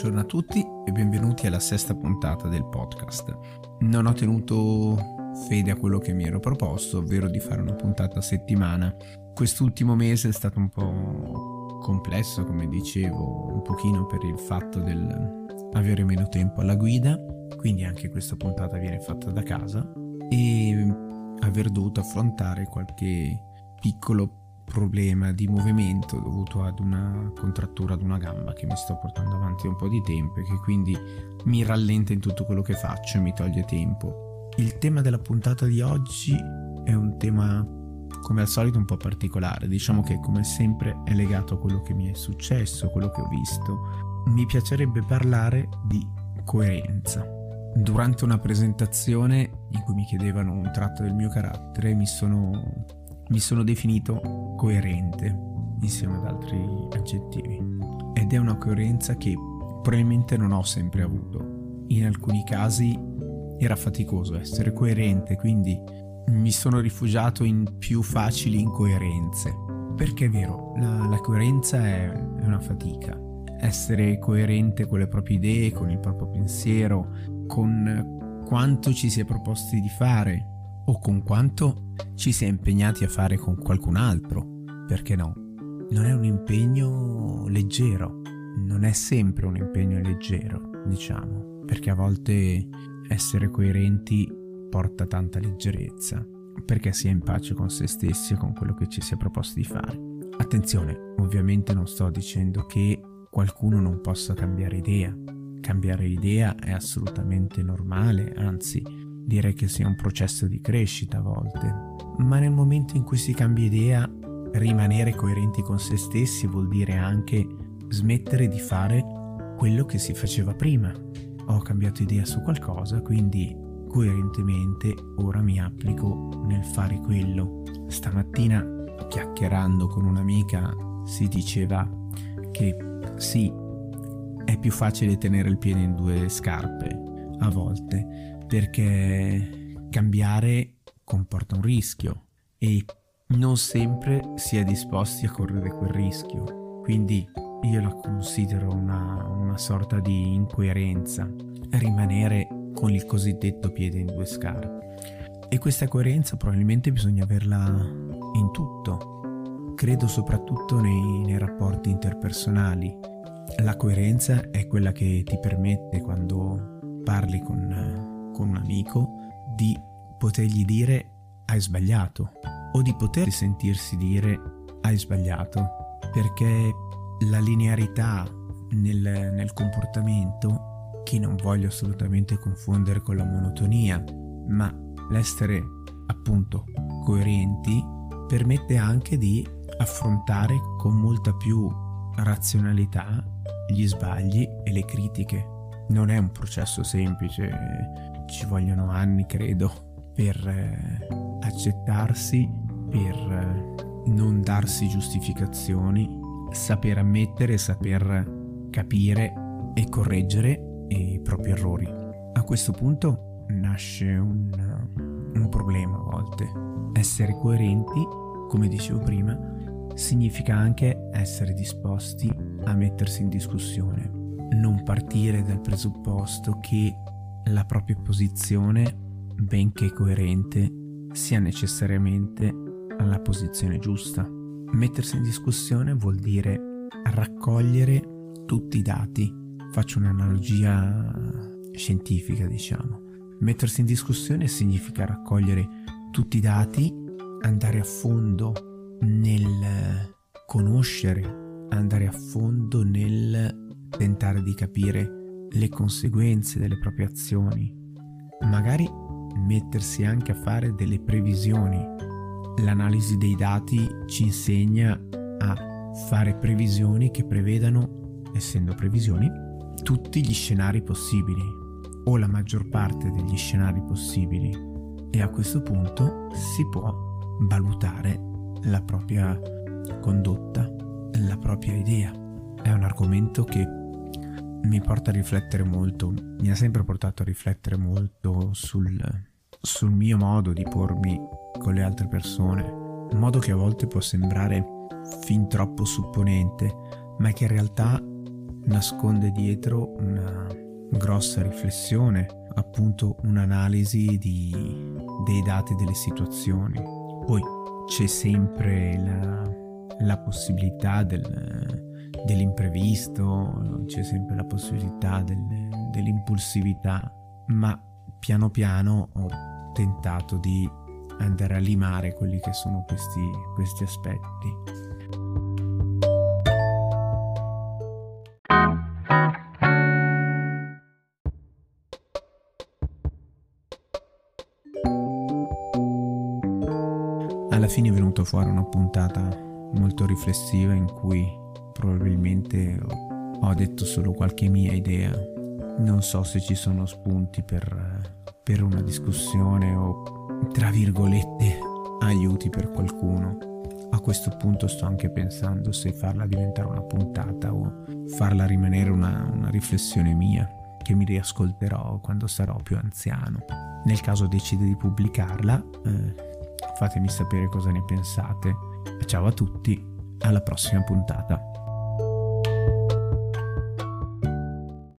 Buongiorno a tutti e benvenuti alla sesta puntata del podcast. Non ho tenuto fede a quello che mi ero proposto, ovvero di fare una puntata a settimana. Quest'ultimo mese è stato un po' complesso, come dicevo, un pochino per il fatto del avere meno tempo alla guida, quindi anche questa puntata viene fatta da casa e aver dovuto affrontare qualche piccolo problema di movimento dovuto ad una contrattura ad una gamba che mi sto portando avanti un po' di tempo e che quindi mi rallenta in tutto quello che faccio e mi toglie tempo. Il tema della puntata di oggi è un tema come al solito un po' particolare, diciamo che come sempre è legato a quello che mi è successo, a quello che ho visto. Mi piacerebbe parlare di coerenza. Durante una presentazione in cui mi chiedevano un tratto del mio carattere mi sono mi sono definito coerente insieme ad altri aggettivi ed è una coerenza che probabilmente non ho sempre avuto. In alcuni casi era faticoso essere coerente, quindi mi sono rifugiato in più facili incoerenze. Perché è vero, la, la coerenza è, è una fatica. Essere coerente con le proprie idee, con il proprio pensiero, con quanto ci si è proposti di fare, o con quanto ci si è impegnati a fare con qualcun altro, perché no? Non è un impegno leggero, non è sempre un impegno leggero, diciamo, perché a volte essere coerenti porta tanta leggerezza, perché si è in pace con se stessi e con quello che ci si è proposti di fare. Attenzione, ovviamente non sto dicendo che qualcuno non possa cambiare idea. Cambiare idea è assolutamente normale, anzi direi che sia un processo di crescita a volte, ma nel momento in cui si cambia idea, rimanere coerenti con se stessi vuol dire anche smettere di fare quello che si faceva prima. Ho cambiato idea su qualcosa, quindi coerentemente ora mi applico nel fare quello. Stamattina, chiacchierando con un'amica, si diceva che sì, è più facile tenere il piede in due scarpe a volte, perché cambiare comporta un rischio e non sempre si è disposti a correre quel rischio. Quindi io la considero una, una sorta di incoerenza, rimanere con il cosiddetto piede in due scarpe. E questa coerenza probabilmente bisogna averla in tutto. Credo soprattutto nei, nei rapporti interpersonali. La coerenza è quella che ti permette quando parli con con un amico di potergli dire hai sbagliato o di poter sentirsi dire hai sbagliato perché la linearità nel, nel comportamento che non voglio assolutamente confondere con la monotonia ma l'essere appunto coerenti permette anche di affrontare con molta più razionalità gli sbagli e le critiche. Non è un processo semplice, ci vogliono anni, credo, per eh, accettarsi, per eh, non darsi giustificazioni, saper ammettere, saper capire e correggere i propri errori. A questo punto nasce un, un problema a volte. Essere coerenti, come dicevo prima, significa anche essere disposti a mettersi in discussione, non partire dal presupposto che la propria posizione, benché coerente, sia necessariamente la posizione giusta. Mettersi in discussione vuol dire raccogliere tutti i dati. Faccio un'analogia scientifica, diciamo. Mettersi in discussione significa raccogliere tutti i dati, andare a fondo nel conoscere, andare a fondo nel tentare di capire le conseguenze delle proprie azioni, magari mettersi anche a fare delle previsioni. L'analisi dei dati ci insegna a fare previsioni che prevedano, essendo previsioni, tutti gli scenari possibili o la maggior parte degli scenari possibili e a questo punto si può valutare la propria condotta, la propria idea. È un argomento che mi porta a riflettere molto, mi ha sempre portato a riflettere molto sul, sul mio modo di pormi con le altre persone, un modo che a volte può sembrare fin troppo supponente, ma che in realtà nasconde dietro una grossa riflessione, appunto un'analisi di, dei dati delle situazioni. Poi c'è sempre la, la possibilità del, dell'imprevisto, c'è sempre la possibilità del, dell'impulsività, ma piano piano ho tentato di andare a limare quelli che sono questi, questi aspetti. Alla fine è venuto fuori una puntata molto riflessiva in cui probabilmente ho detto solo qualche mia idea. Non so se ci sono spunti per, per una discussione o, tra virgolette, aiuti per qualcuno. A questo punto sto anche pensando se farla diventare una puntata o farla rimanere una, una riflessione mia che mi riascolterò quando sarò più anziano. Nel caso decide di pubblicarla, eh, fatemi sapere cosa ne pensate. Ciao a tutti, alla prossima puntata.